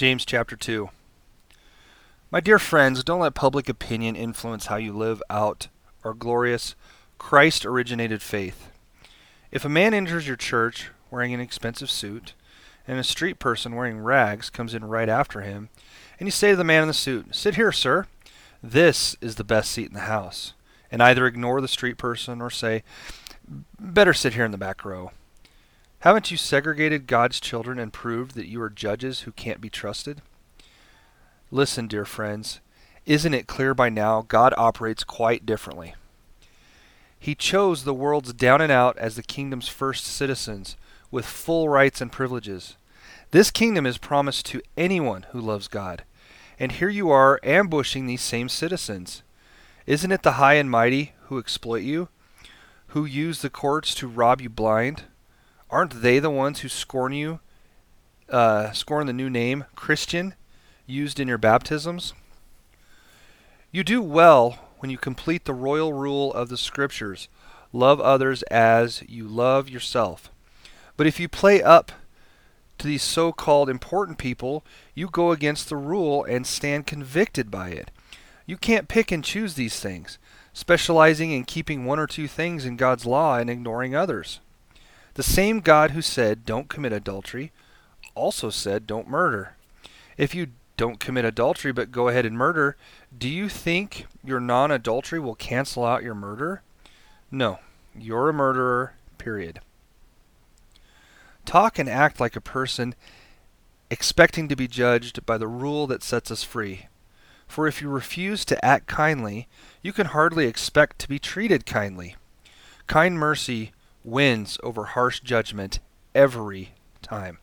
James chapter 2. My dear friends, don't let public opinion influence how you live out our glorious Christ originated faith. If a man enters your church wearing an expensive suit, and a street person wearing rags comes in right after him, and you say to the man in the suit, Sit here, sir. This is the best seat in the house. And either ignore the street person or say, Better sit here in the back row. Haven't you segregated God's children and proved that you are judges who can't be trusted? Listen, dear friends, isn't it clear by now God operates quite differently? He chose the world's down and out as the kingdom's first citizens with full rights and privileges. This kingdom is promised to anyone who loves God. And here you are ambushing these same citizens. Isn't it the high and mighty who exploit you, who use the courts to rob you blind? Aren't they the ones who scorn you, uh, scorn the new name Christian used in your baptisms? You do well when you complete the royal rule of the Scriptures love others as you love yourself. But if you play up to these so called important people, you go against the rule and stand convicted by it. You can't pick and choose these things, specializing in keeping one or two things in God's law and ignoring others. The same God who said, Don't commit adultery, also said, Don't murder. If you don't commit adultery but go ahead and murder, do you think your non adultery will cancel out your murder? No, you're a murderer, period. Talk and act like a person expecting to be judged by the rule that sets us free. For if you refuse to act kindly, you can hardly expect to be treated kindly. Kind mercy wins over harsh judgment every time.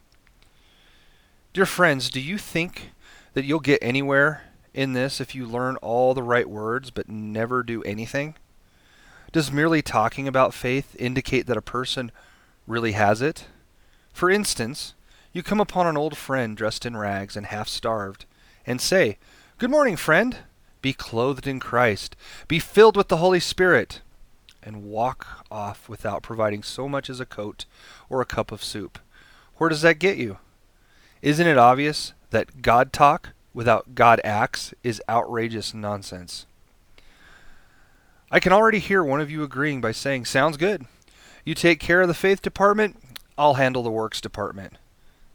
Dear friends, do you think that you'll get anywhere in this if you learn all the right words but never do anything? Does merely talking about faith indicate that a person really has it? For instance, you come upon an old friend dressed in rags and half starved, and say, Good morning, friend. Be clothed in Christ. Be filled with the Holy Spirit and walk off without providing so much as a coat or a cup of soup. Where does that get you? Isn't it obvious that God talk without God acts is outrageous nonsense? I can already hear one of you agreeing by saying, Sounds good. You take care of the faith department, I'll handle the works department.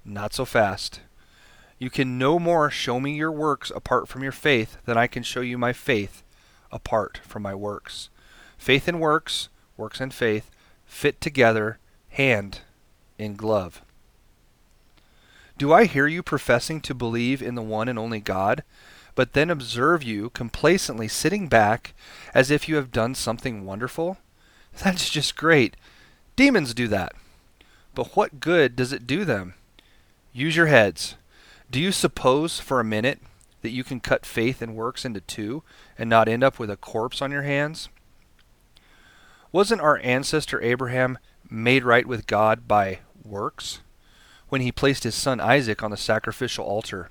Not so fast. You can no more show me your works apart from your faith than I can show you my faith apart from my works. Faith and works, works and faith, fit together, hand in glove. Do I hear you professing to believe in the one and only God, but then observe you complacently sitting back as if you have done something wonderful? That's just great. Demons do that. But what good does it do them? Use your heads. Do you suppose for a minute that you can cut faith and works into two and not end up with a corpse on your hands? Wasn't our ancestor Abraham made right with God by works when he placed his son Isaac on the sacrificial altar?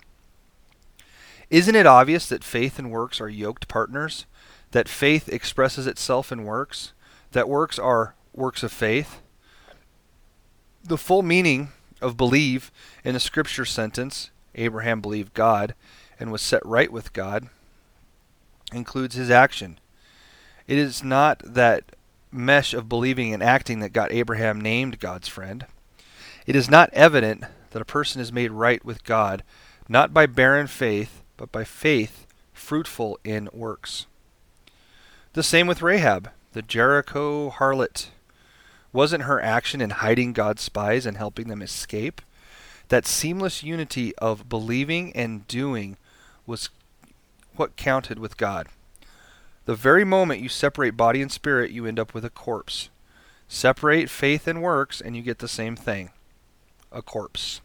Isn't it obvious that faith and works are yoked partners? That faith expresses itself in works? That works are works of faith? The full meaning of believe in the scripture sentence, Abraham believed God and was set right with God, includes his action. It is not that mesh of believing and acting that got Abraham named God's friend. It is not evident that a person is made right with God not by barren faith, but by faith fruitful in works. The same with Rahab, the Jericho harlot. Wasn't her action in hiding God's spies and helping them escape? That seamless unity of believing and doing was what counted with God. The very moment you separate body and spirit, you end up with a corpse. Separate faith and works, and you get the same thing a corpse.